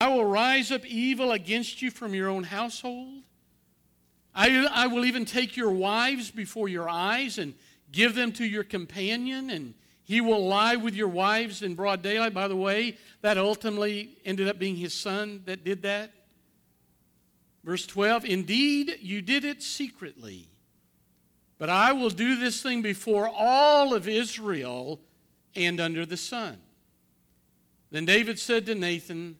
I will rise up evil against you from your own household. I, I will even take your wives before your eyes and give them to your companion, and he will lie with your wives in broad daylight. By the way, that ultimately ended up being his son that did that. Verse 12 Indeed, you did it secretly, but I will do this thing before all of Israel and under the sun. Then David said to Nathan,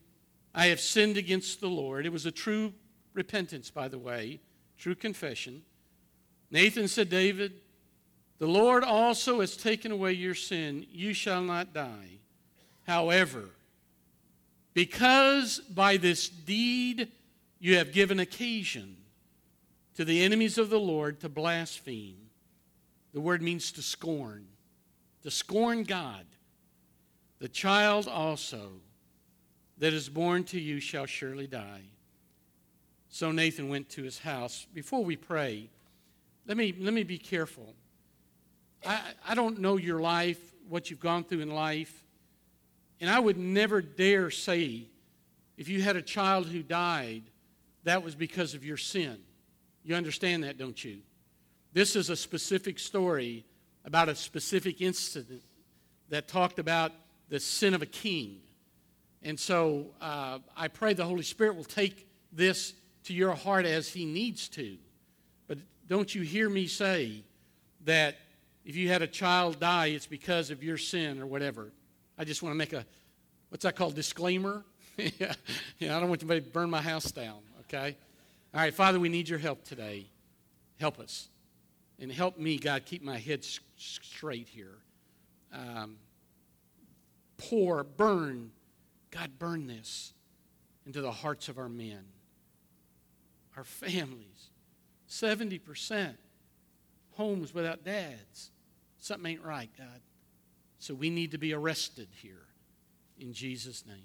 I have sinned against the Lord. It was a true repentance, by the way, true confession. Nathan said, David, the Lord also has taken away your sin. You shall not die. However, because by this deed you have given occasion to the enemies of the Lord to blaspheme, the word means to scorn, to scorn God. The child also that is born to you shall surely die. So Nathan went to his house. Before we pray, let me, let me be careful. I, I don't know your life, what you've gone through in life, and I would never dare say if you had a child who died, that was because of your sin. You understand that, don't you? This is a specific story about a specific incident that talked about the sin of a king. And so uh, I pray the Holy Spirit will take this to your heart as He needs to. But don't you hear me say that if you had a child die, it's because of your sin or whatever. I just want to make a, what's that called, disclaimer? yeah, I don't want anybody to burn my house down, okay? All right, Father, we need your help today. Help us. And help me, God, keep my head straight here. Um, pour, burn God, burn this into the hearts of our men, our families. 70% homes without dads. Something ain't right, God. So we need to be arrested here in Jesus' name.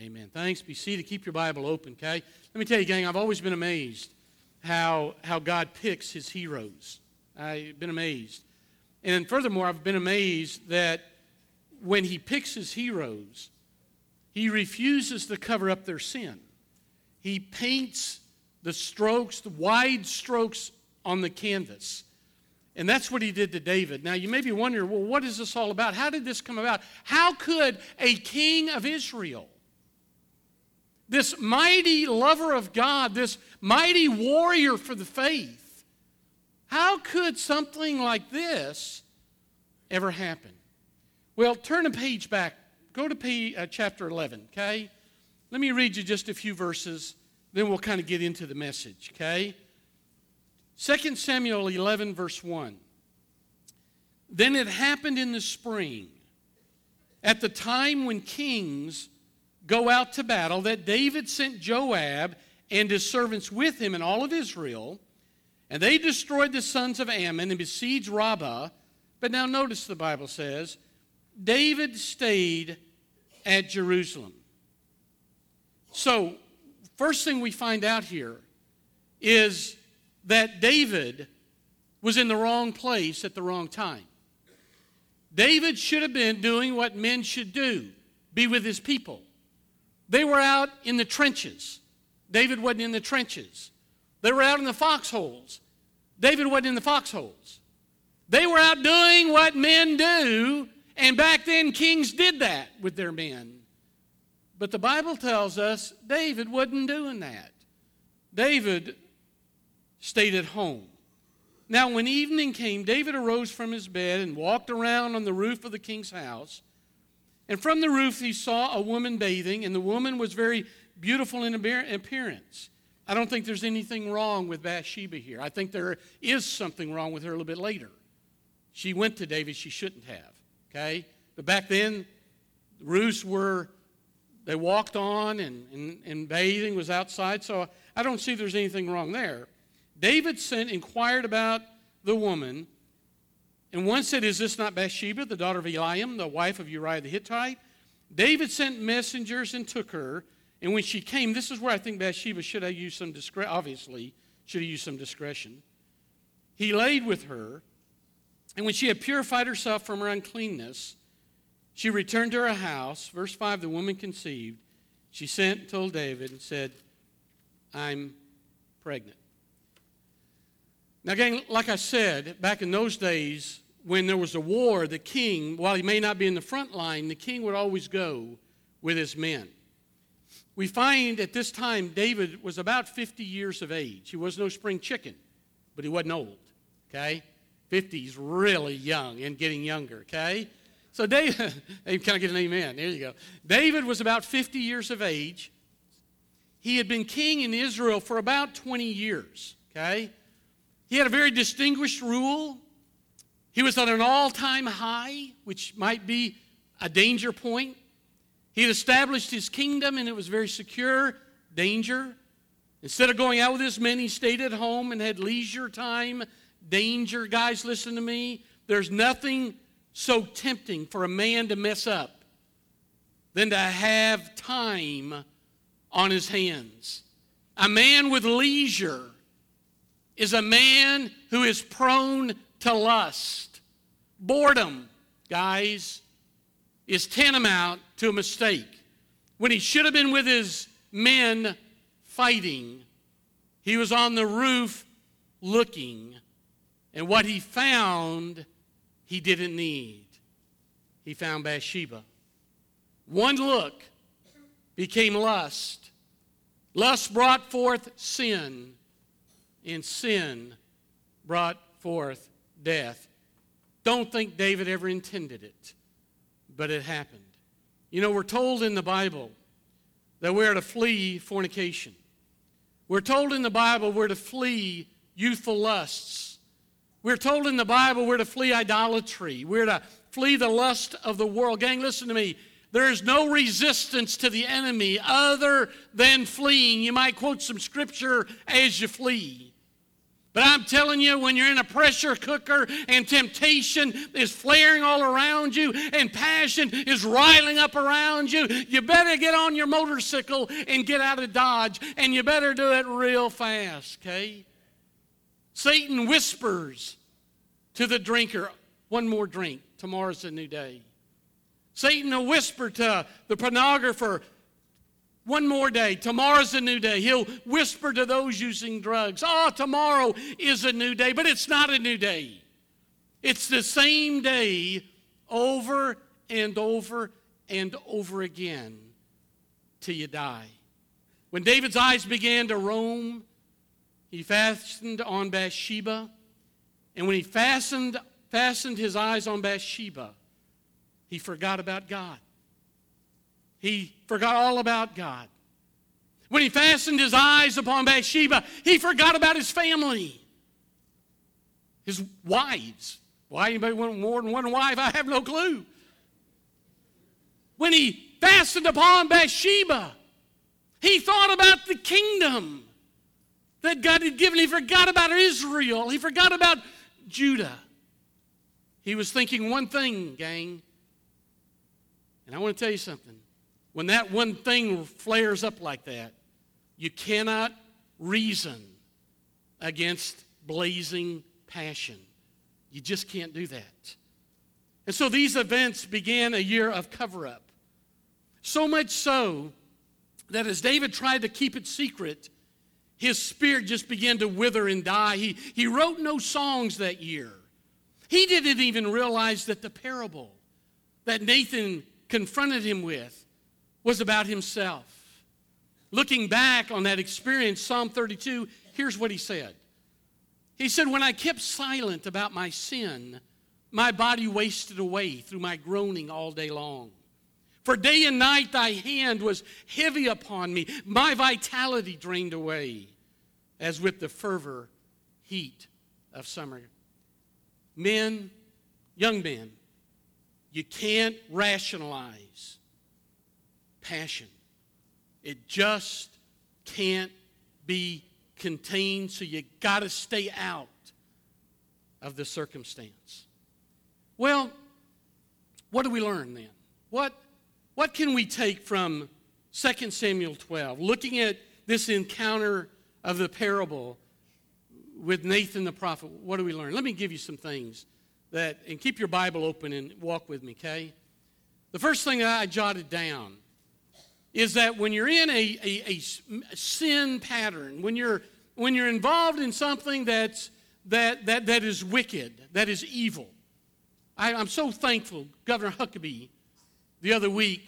Amen. Thanks. Be seated. Keep your Bible open, okay? Let me tell you, gang, I've always been amazed how, how God picks his heroes. I've been amazed. And furthermore, I've been amazed that when he picks his heroes, he refuses to cover up their sin. He paints the strokes, the wide strokes on the canvas. And that's what he did to David. Now, you may be wondering, well, what is this all about? How did this come about? How could a king of Israel, this mighty lover of God, this mighty warrior for the faith, how could something like this ever happen? Well, turn a page back Go to P, uh, chapter 11, okay? Let me read you just a few verses, then we'll kind of get into the message, okay? 2 Samuel 11, verse 1. Then it happened in the spring, at the time when kings go out to battle, that David sent Joab and his servants with him and all of Israel, and they destroyed the sons of Ammon and besieged Rabbah. But now notice the Bible says, David stayed at Jerusalem. So, first thing we find out here is that David was in the wrong place at the wrong time. David should have been doing what men should do be with his people. They were out in the trenches. David wasn't in the trenches. They were out in the foxholes. David wasn't in the foxholes. They were out doing what men do and back then, kings did that with their men. But the Bible tells us David wasn't doing that. David stayed at home. Now, when evening came, David arose from his bed and walked around on the roof of the king's house. And from the roof, he saw a woman bathing, and the woman was very beautiful in appearance. I don't think there's anything wrong with Bathsheba here. I think there is something wrong with her a little bit later. She went to David, she shouldn't have okay? But back then, the roofs were, they walked on and, and, and bathing was outside, so I don't see there's anything wrong there. David sent, inquired about the woman, and one said, Is this not Bathsheba, the daughter of Eliam, the wife of Uriah the Hittite? David sent messengers and took her. And when she came, this is where I think Bathsheba should have used some discretion, obviously, should have used some discretion. He laid with her, and when she had purified herself from her uncleanness, she returned to her house. Verse 5 the woman conceived. she sent and told David and said, I'm pregnant. Now, again, like I said, back in those days, when there was a war, the king, while he may not be in the front line, the king would always go with his men. We find at this time David was about 50 years of age. He was no spring chicken, but he wasn't old, okay? 50 is really young and getting younger, okay? So David, can I get an amen? There you go. David was about 50 years of age. He had been king in Israel for about 20 years, okay? He had a very distinguished rule. He was at an all time high, which might be a danger point. He had established his kingdom and it was very secure. Danger. Instead of going out with his men, he stayed at home and had leisure time. Danger. Guys, listen to me. There's nothing so tempting for a man to mess up than to have time on his hands. A man with leisure is a man who is prone to lust. Boredom, guys, is tantamount to a mistake. When he should have been with his men fighting, he was on the roof looking, and what he found, he didn't need. He found Bathsheba. One look became lust. Lust brought forth sin and sin brought forth death. Don't think David ever intended it, but it happened. You know, we're told in the Bible that we're to flee fornication. We're told in the Bible we're to flee youthful lusts. We're told in the Bible we're to flee idolatry. We're to flee the lust of the world. Gang, listen to me. There is no resistance to the enemy other than fleeing. You might quote some scripture as you flee. But I'm telling you, when you're in a pressure cooker and temptation is flaring all around you and passion is riling up around you, you better get on your motorcycle and get out of Dodge, and you better do it real fast, okay? Satan whispers to the drinker, one more drink, tomorrow's a new day. Satan will whisper to the pornographer, one more day. Tomorrow's a new day. He'll whisper to those using drugs, Oh, tomorrow is a new day. But it's not a new day. It's the same day over and over and over again till you die. When David's eyes began to roam, he fastened on Bathsheba. And when he fastened, fastened his eyes on Bathsheba, he forgot about God. He forgot all about God. When he fastened his eyes upon Bathsheba, he forgot about his family, his wives. Why anybody want more than one wife? I have no clue. When he fastened upon Bathsheba, he thought about the kingdom that God had given. He forgot about Israel. He forgot about Judah. He was thinking one thing, gang. And I want to tell you something when that one thing flares up like that, you cannot reason against blazing passion. You just can't do that. And so these events began a year of cover up. So much so that as David tried to keep it secret, his spirit just began to wither and die. He, he wrote no songs that year. He didn't even realize that the parable that Nathan confronted him with was about himself. Looking back on that experience, Psalm 32, here's what he said. He said, When I kept silent about my sin, my body wasted away through my groaning all day long. For day and night thy hand was heavy upon me, my vitality drained away, as with the fervor heat of summer. Men, young men, you can't rationalize passion. It just can't be contained, so you got to stay out of the circumstance. Well, what do we learn then? What, what can we take from 2 Samuel 12, looking at this encounter of the parable with Nathan the prophet? What do we learn? Let me give you some things that, and keep your Bible open and walk with me, okay? The first thing that I jotted down is that when you're in a, a, a sin pattern, when you're, when you're involved in something that's, that, that, that is wicked, that is evil, I, I'm so thankful Governor Huckabee the other week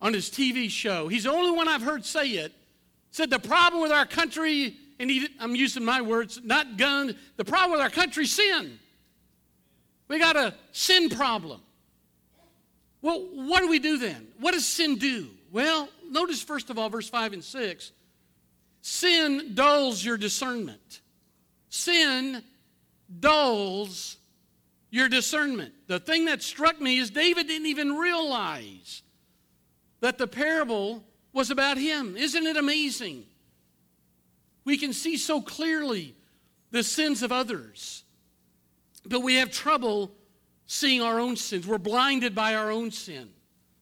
on his TV show, he's the only one I've heard say it, said the problem with our country, and he, I'm using my words, not gun, the problem with our country sin. We got a sin problem. Well, what do we do then? What does sin do? Well, notice first of all, verse 5 and 6. Sin dulls your discernment. Sin dulls your discernment. The thing that struck me is David didn't even realize that the parable was about him. Isn't it amazing? We can see so clearly the sins of others, but we have trouble seeing our own sins. We're blinded by our own sin.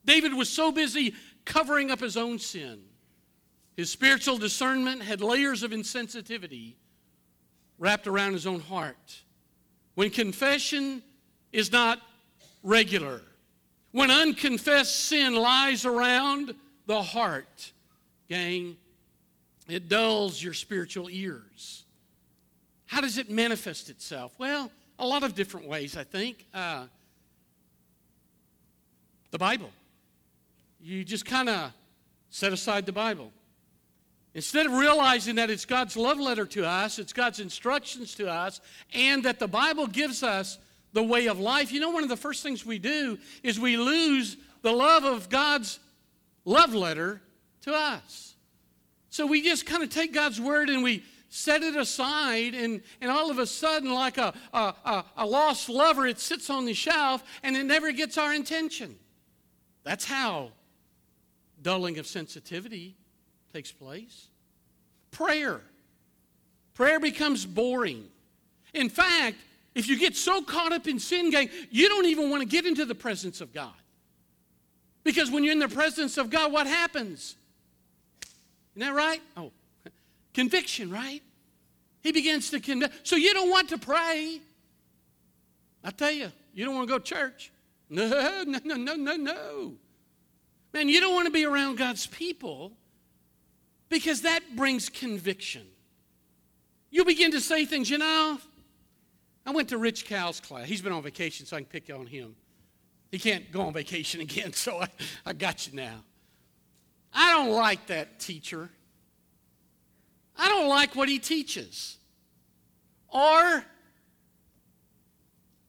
David was so busy covering up his own sin. His spiritual discernment had layers of insensitivity wrapped around his own heart. When confession is not regular, when unconfessed sin lies around the heart, gang, it dulls your spiritual ears. How does it manifest itself? Well, a lot of different ways, I think. Uh, the Bible. You just kind of set aside the Bible. Instead of realizing that it's God's love letter to us, it's God's instructions to us, and that the Bible gives us the way of life, you know, one of the first things we do is we lose the love of God's love letter to us. So we just kind of take God's word and we set it aside, and, and all of a sudden, like a, a, a lost lover, it sits on the shelf and it never gets our attention. That's how dulling of sensitivity takes place. Prayer. Prayer becomes boring. In fact, if you get so caught up in sin, gang, you don't even want to get into the presence of God. Because when you're in the presence of God, what happens? Isn't that right? Oh, conviction, right? He begins to convict. So you don't want to pray. I tell you, you don't want to go to church. No, no, no, no, no, no. Man, you don't want to be around God's people because that brings conviction. You begin to say things, you know. I went to Rich Cal's class. He's been on vacation, so I can pick on him. He can't go on vacation again, so I, I got you now. I don't like that teacher. I don't like what he teaches. Or I,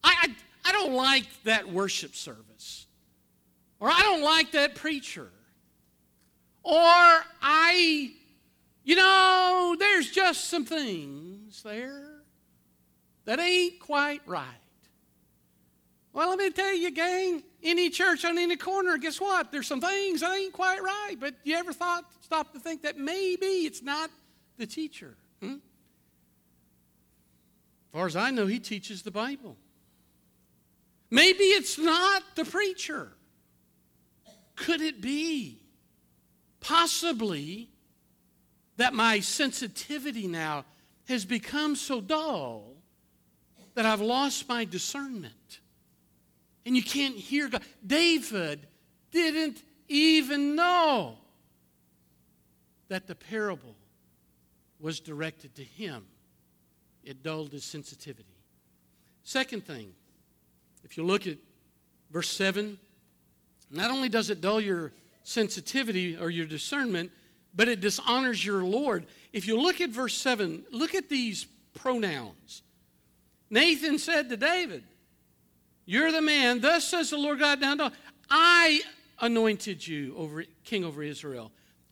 I, I don't like that worship service. Or I don't like that preacher. Or I, you know, there's just some things there that ain't quite right. Well, let me tell you, gang, any church on any corner, guess what? There's some things that ain't quite right. But you ever thought, stop to think that maybe it's not the teacher? Hmm? As far as I know, he teaches the Bible. Maybe it's not the preacher. Could it be possibly that my sensitivity now has become so dull that I've lost my discernment? and you can't hear God. David didn't even know that the parable was directed to him. It dulled his sensitivity. Second thing, if you look at verse 7, not only does it dull your sensitivity or your discernment, but it dishonors your Lord. If you look at verse 7, look at these pronouns. Nathan said to David, you're the man. Thus says the Lord God. Now, I anointed you over king over Israel.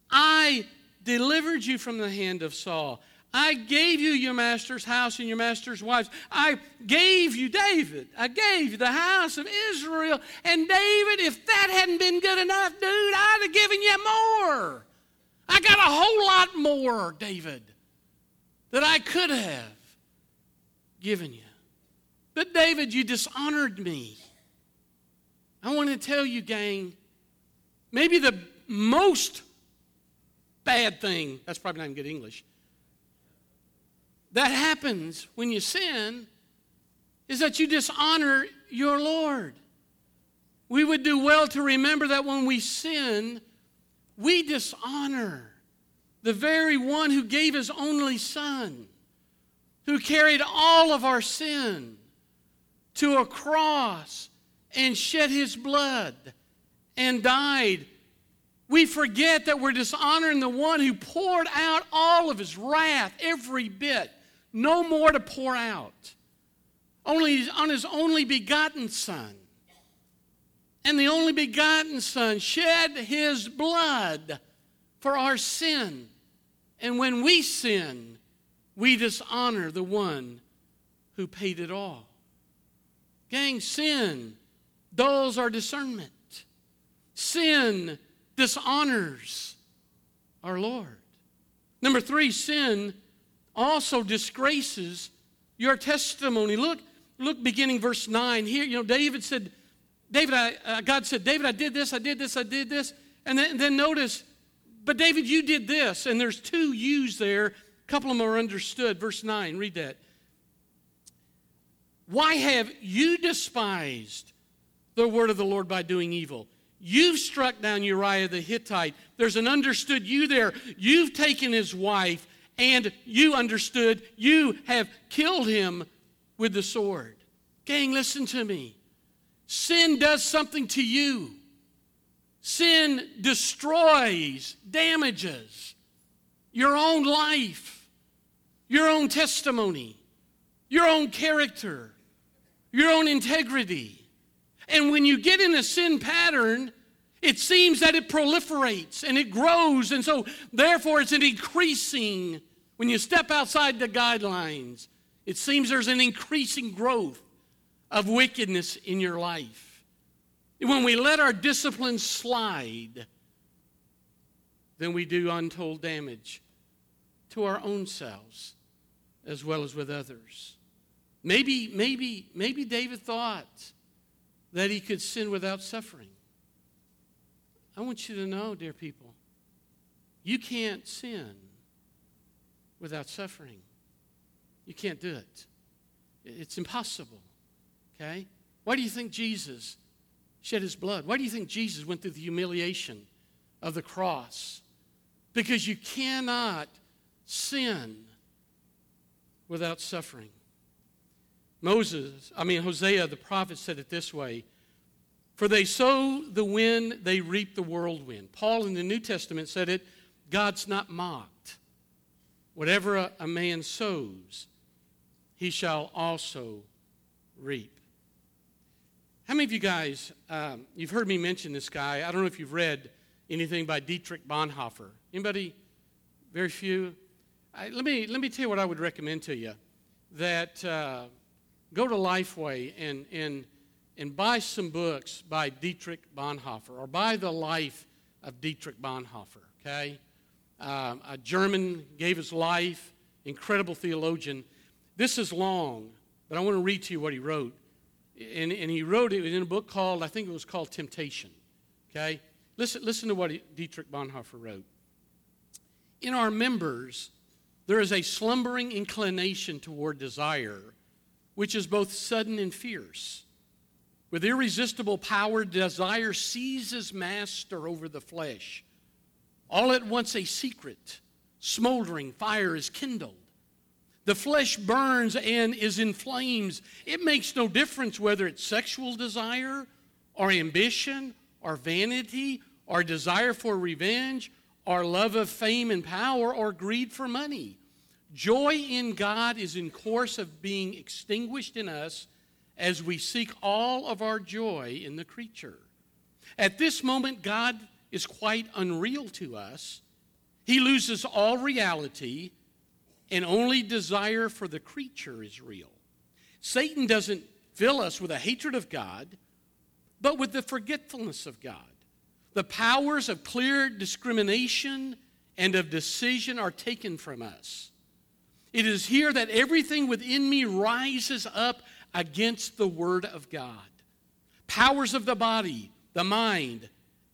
I delivered you from the hand of Saul. I gave you your master's house and your master's wives. I gave you David. I gave you the house of Israel. And David, if that hadn't been good enough, dude, I'd have given you more. I got a whole lot more, David, that I could have given you. But David, you dishonored me. I want to tell you, gang, maybe the most bad thing, that's probably not even good English, that happens when you sin is that you dishonor your Lord. We would do well to remember that when we sin, we dishonor the very one who gave his only son, who carried all of our sin to a cross and shed his blood and died. We forget that we're dishonoring the one who poured out all of his wrath, every bit, no more to pour out, only on his only begotten son. And the only begotten son shed his blood for our sin. And when we sin, we dishonor the one who paid it all. Gang, sin dulls our discernment. Sin dishonors our Lord. Number three, sin also disgraces your testimony. Look, look, beginning verse 9 here. You know, David said, David, I, uh, God said, David, I did this, I did this, I did this. And then, then notice, but David, you did this. And there's two yous there. A couple of them are understood. Verse 9, read that. Why have you despised the word of the Lord by doing evil? You've struck down Uriah the Hittite. There's an understood you there. You've taken his wife, and you understood you have killed him with the sword. Gang, listen to me. Sin does something to you. Sin destroys, damages your own life, your own testimony, your own character, your own integrity. And when you get in a sin pattern, it seems that it proliferates and it grows. And so, therefore, it's an increasing, when you step outside the guidelines, it seems there's an increasing growth of wickedness in your life. When we let our discipline slide, then we do untold damage to our own selves as well as with others. Maybe, maybe, maybe David thought that he could sin without suffering. I want you to know, dear people, you can't sin without suffering. You can't do it. It's impossible. Okay? Why do you think Jesus shed his blood? Why do you think Jesus went through the humiliation of the cross? Because you cannot sin without suffering. Moses, I mean, Hosea the prophet said it this way For they sow the wind, they reap the whirlwind. Paul in the New Testament said it God's not mocked. Whatever a, a man sows, he shall also reap. How many of you guys, um, you've heard me mention this guy? I don't know if you've read anything by Dietrich Bonhoeffer. Anybody? Very few. I, let, me, let me tell you what I would recommend to you. That uh, go to Lifeway and, and, and buy some books by Dietrich Bonhoeffer or buy the life of Dietrich Bonhoeffer, okay? Um, a German gave his life, incredible theologian. This is long, but I want to read to you what he wrote. And, and he wrote it in a book called, I think it was called Temptation, okay? Listen, listen to what Dietrich Bonhoeffer wrote. In our members, there is a slumbering inclination toward desire which is both sudden and fierce. With irresistible power, desire seizes master over the flesh. All at once, a secret, smoldering fire is kindled. The flesh burns and is in flames. It makes no difference whether it's sexual desire or ambition or vanity or desire for revenge or love of fame and power or greed for money. Joy in God is in course of being extinguished in us as we seek all of our joy in the creature. At this moment, God is quite unreal to us. He loses all reality, and only desire for the creature is real. Satan doesn't fill us with a hatred of God, but with the forgetfulness of God. The powers of clear discrimination and of decision are taken from us. It is here that everything within me rises up against the Word of God. Powers of the body, the mind,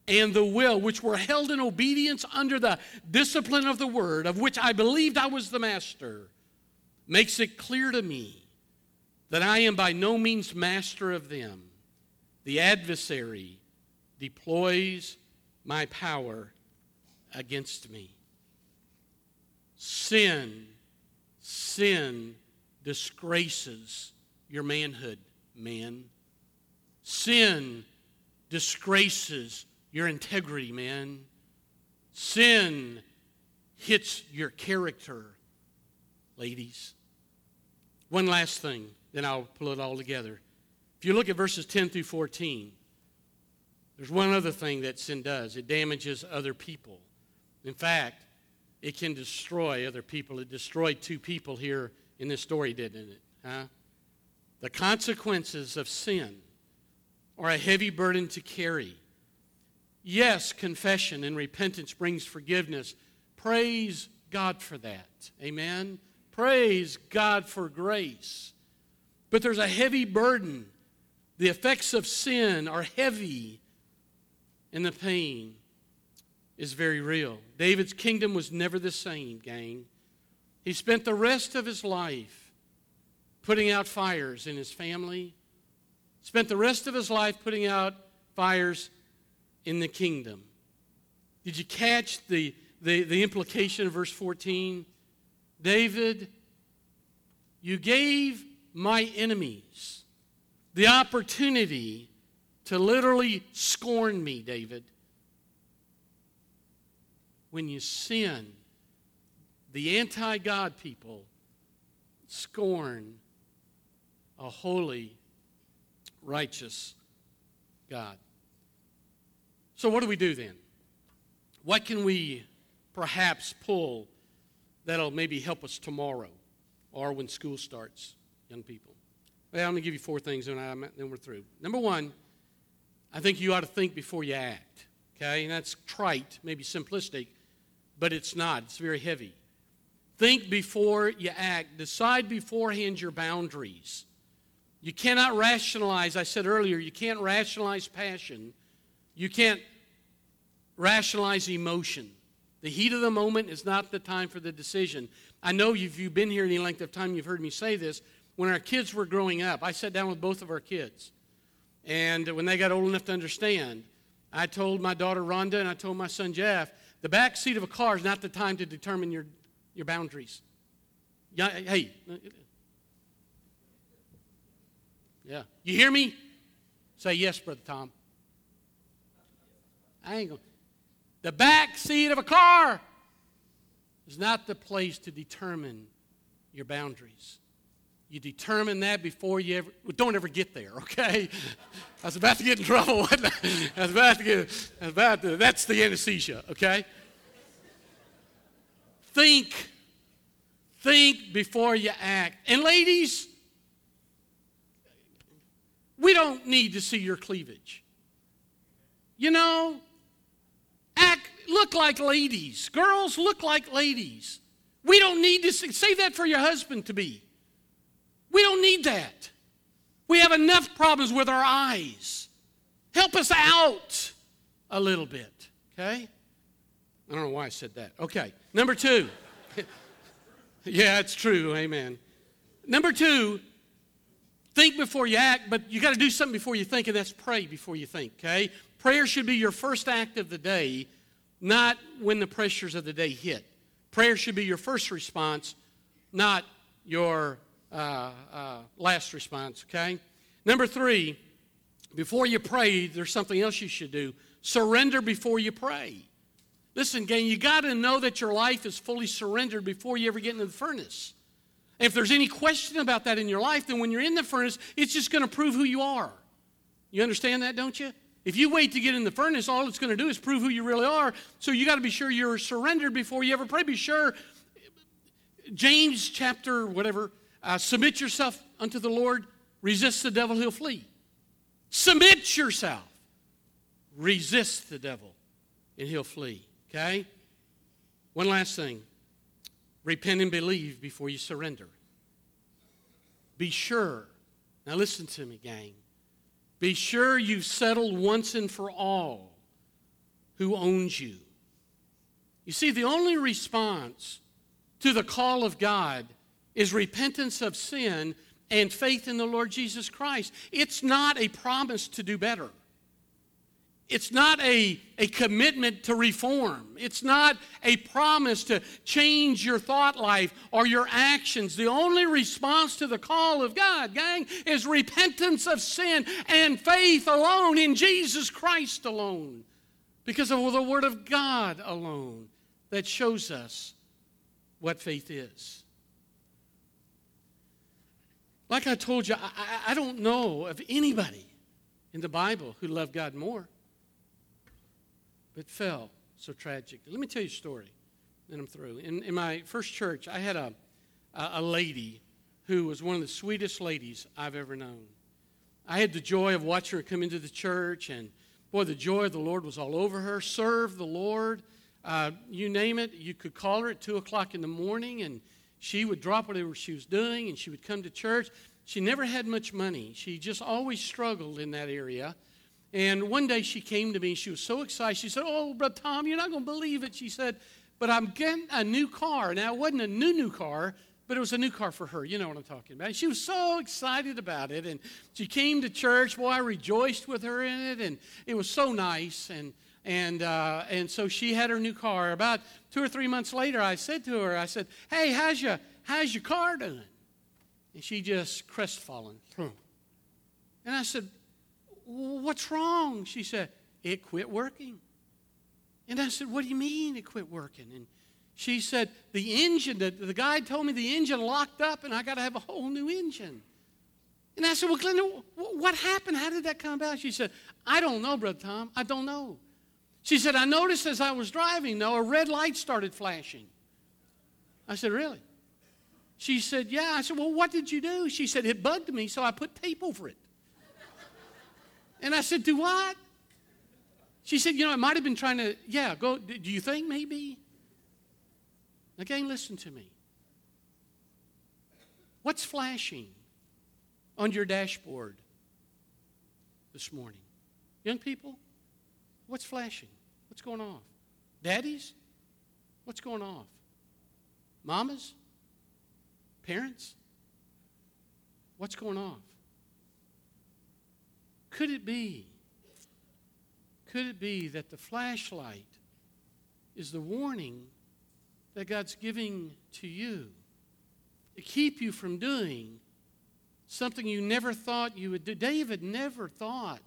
and the will, which were held in obedience under the discipline of the Word, of which I believed I was the master, makes it clear to me that I am by no means master of them. The adversary deploys my power against me. Sin, sin disgraces your manhood, man. Sin disgraces your integrity, man. Sin hits your character, ladies. One last thing, then I'll pull it all together. If you look at verses 10 through 14, there's one other thing that sin does it damages other people. In fact, it can destroy other people. It destroyed two people here in this story, didn't it? Huh? The consequences of sin are a heavy burden to carry. Yes, confession and repentance brings forgiveness. Praise God for that. Amen. Praise God for grace. But there's a heavy burden. The effects of sin are heavy, and the pain is very real. David's kingdom was never the same, gang. He spent the rest of his life putting out fires in his family, spent the rest of his life putting out fires in the kingdom. Did you catch the, the, the implication of verse 14? David, you gave my enemies the opportunity to literally scorn me, David. When you sin, the anti God people scorn a holy, righteous God. So, what do we do then? What can we perhaps pull that'll maybe help us tomorrow or when school starts, young people? Well, I'm going to give you four things and then we're through. Number one, I think you ought to think before you act. Okay? And that's trite, maybe simplistic, but it's not. It's very heavy. Think before you act. Decide beforehand your boundaries. You cannot rationalize, I said earlier, you can't rationalize passion. You can't rationalize emotion. The heat of the moment is not the time for the decision. I know if you've been here any length of time, you've heard me say this. When our kids were growing up, I sat down with both of our kids. And when they got old enough to understand, I told my daughter Rhonda and I told my son Jeff, the back seat of a car is not the time to determine your, your boundaries. Hey, yeah. You hear me? Say yes, Brother Tom. I ain't going. The back seat of a car is not the place to determine your boundaries. You determine that before you ever, well, don't ever get there, okay? I was about to get in trouble. I? Was about to get, I was about to, that's the anesthesia, okay? Think. Think before you act. And ladies, we don't need to see your cleavage. You know, act, look like ladies. Girls, look like ladies. We don't need to see, save that for your husband to be. We don't need that. We have enough problems with our eyes. Help us out a little bit, okay? I don't know why I said that. Okay, number two. yeah, it's true. Amen. Number two, Think before you act, but you got to do something before you think, and that's pray before you think, okay? Prayer should be your first act of the day, not when the pressures of the day hit. Prayer should be your first response, not your uh, uh, last response, okay? Number three, before you pray, there's something else you should do surrender before you pray. Listen, gang, you got to know that your life is fully surrendered before you ever get into the furnace. If there's any question about that in your life, then when you're in the furnace, it's just going to prove who you are. You understand that, don't you? If you wait to get in the furnace, all it's going to do is prove who you really are. So you got to be sure you're surrendered before you ever pray. Be sure. James chapter whatever. Uh, submit yourself unto the Lord. Resist the devil, he'll flee. Submit yourself. Resist the devil, and he'll flee. Okay. One last thing. Repent and believe before you surrender. Be sure. Now, listen to me, gang. Be sure you've settled once and for all who owns you. You see, the only response to the call of God is repentance of sin and faith in the Lord Jesus Christ. It's not a promise to do better. It's not a, a commitment to reform. It's not a promise to change your thought life or your actions. The only response to the call of God, gang, is repentance of sin and faith alone in Jesus Christ alone. Because of the Word of God alone that shows us what faith is. Like I told you, I, I don't know of anybody in the Bible who loved God more but fell so tragically. Let me tell you a story, then I'm through. In, in my first church, I had a, a lady who was one of the sweetest ladies I've ever known. I had the joy of watching her come into the church, and boy, the joy of the Lord was all over her. Serve the Lord. Uh, you name it, you could call her at 2 o'clock in the morning, and she would drop whatever she was doing, and she would come to church. She never had much money. She just always struggled in that area. And one day she came to me. She was so excited. She said, Oh, Brother Tom, you're not going to believe it. She said, But I'm getting a new car. Now, it wasn't a new, new car, but it was a new car for her. You know what I'm talking about. And she was so excited about it. And she came to church. Boy, I rejoiced with her in it. And it was so nice. And, and, uh, and so she had her new car. About two or three months later, I said to her, I said, Hey, how's your, how's your car doing? And she just crestfallen. And I said, What's wrong? She said, It quit working. And I said, What do you mean it quit working? And she said, The engine, the, the guy told me the engine locked up and I got to have a whole new engine. And I said, Well, Glenda, what happened? How did that come about? She said, I don't know, Brother Tom. I don't know. She said, I noticed as I was driving, though, a red light started flashing. I said, Really? She said, Yeah. I said, Well, what did you do? She said, It bugged me, so I put tape over it. And I said, Do what? She said, You know, I might have been trying to, yeah, go, do you think maybe? Again, listen to me. What's flashing on your dashboard this morning? Young people, what's flashing? What's going off? Daddies, what's going off? Mamas? Parents? What's going off? Could it be? Could it be that the flashlight is the warning that God's giving to you to keep you from doing something you never thought you would do? David never thought,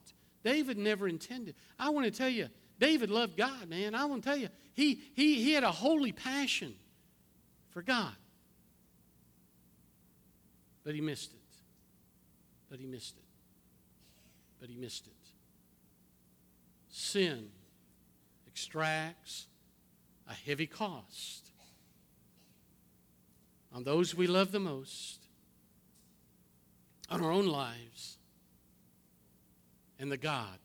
David never intended. I want to tell you, David loved God, man. I want to tell you, he, he, he had a holy passion for God. But he missed it. But he missed it but he missed it. Sin extracts a heavy cost on those we love the most, on our own lives, and the God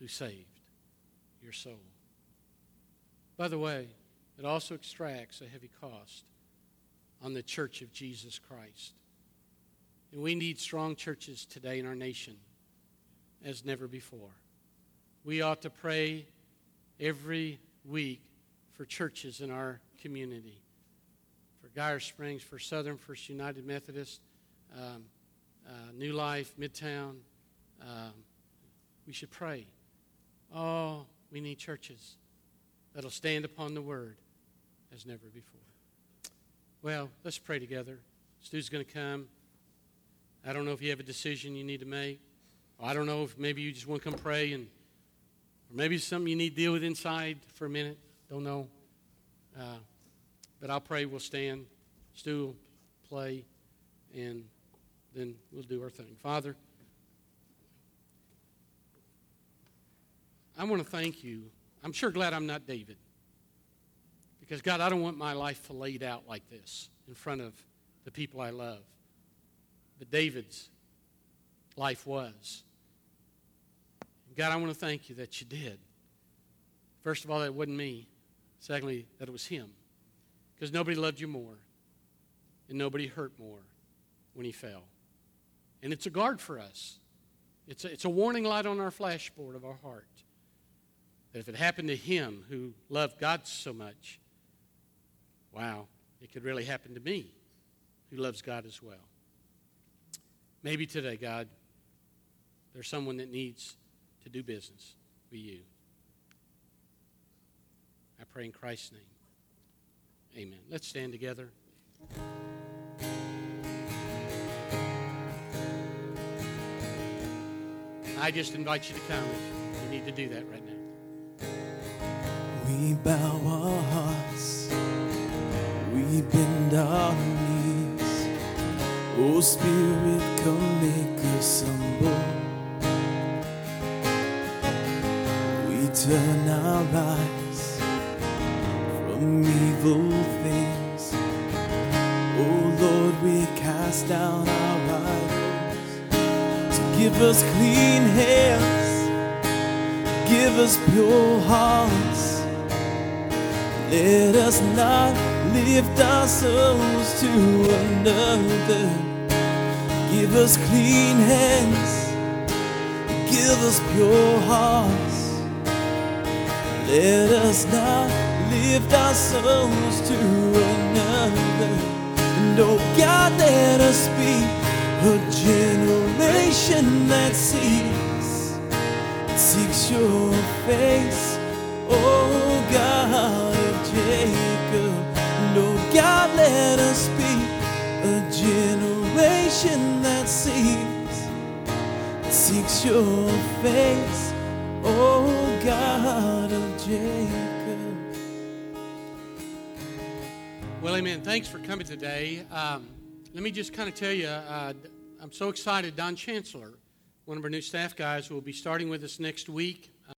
who saved your soul. By the way, it also extracts a heavy cost on the church of Jesus Christ. And we need strong churches today in our nation as never before. We ought to pray every week for churches in our community for Geyer Springs, for Southern First United Methodist, um, uh, New Life, Midtown. Um, we should pray. Oh, we need churches that'll stand upon the word as never before. Well, let's pray together. Stu's going to come. I don't know if you have a decision you need to make. I don't know if maybe you just want to come pray and or maybe it's something you need to deal with inside for a minute. Don't know. Uh, but I'll pray. We'll stand, Stu'll, play, and then we'll do our thing. Father, I want to thank you. I'm sure glad I'm not David. Because, God, I don't want my life laid out like this in front of the people I love but David's life was. God, I want to thank you that you did. First of all, that wasn't me. Secondly, that it was him. Because nobody loved you more, and nobody hurt more when he fell. And it's a guard for us. It's a, it's a warning light on our flashboard of our heart. That if it happened to him who loved God so much, wow, it could really happen to me who loves God as well. Maybe today, God, there's someone that needs to do business with you. I pray in Christ's name. Amen. Let's stand together. I just invite you to come if you need to do that right now. We bow our hearts, we bend our knees. Oh Spirit, come make us humble. We turn our eyes from evil things. Oh Lord, we cast down our idols. So give us clean hands, give us pure hearts. Let us not lift ourselves to another. Give us clean hands, give us pure hearts. Let us not lift our souls to another. And oh God, let us be a generation that seeks, seeks your face. Oh your face. God of Jacob. Well, amen. Thanks for coming today. Um, let me just kind of tell you, uh, I'm so excited. Don Chancellor, one of our new staff guys, will be starting with us next week.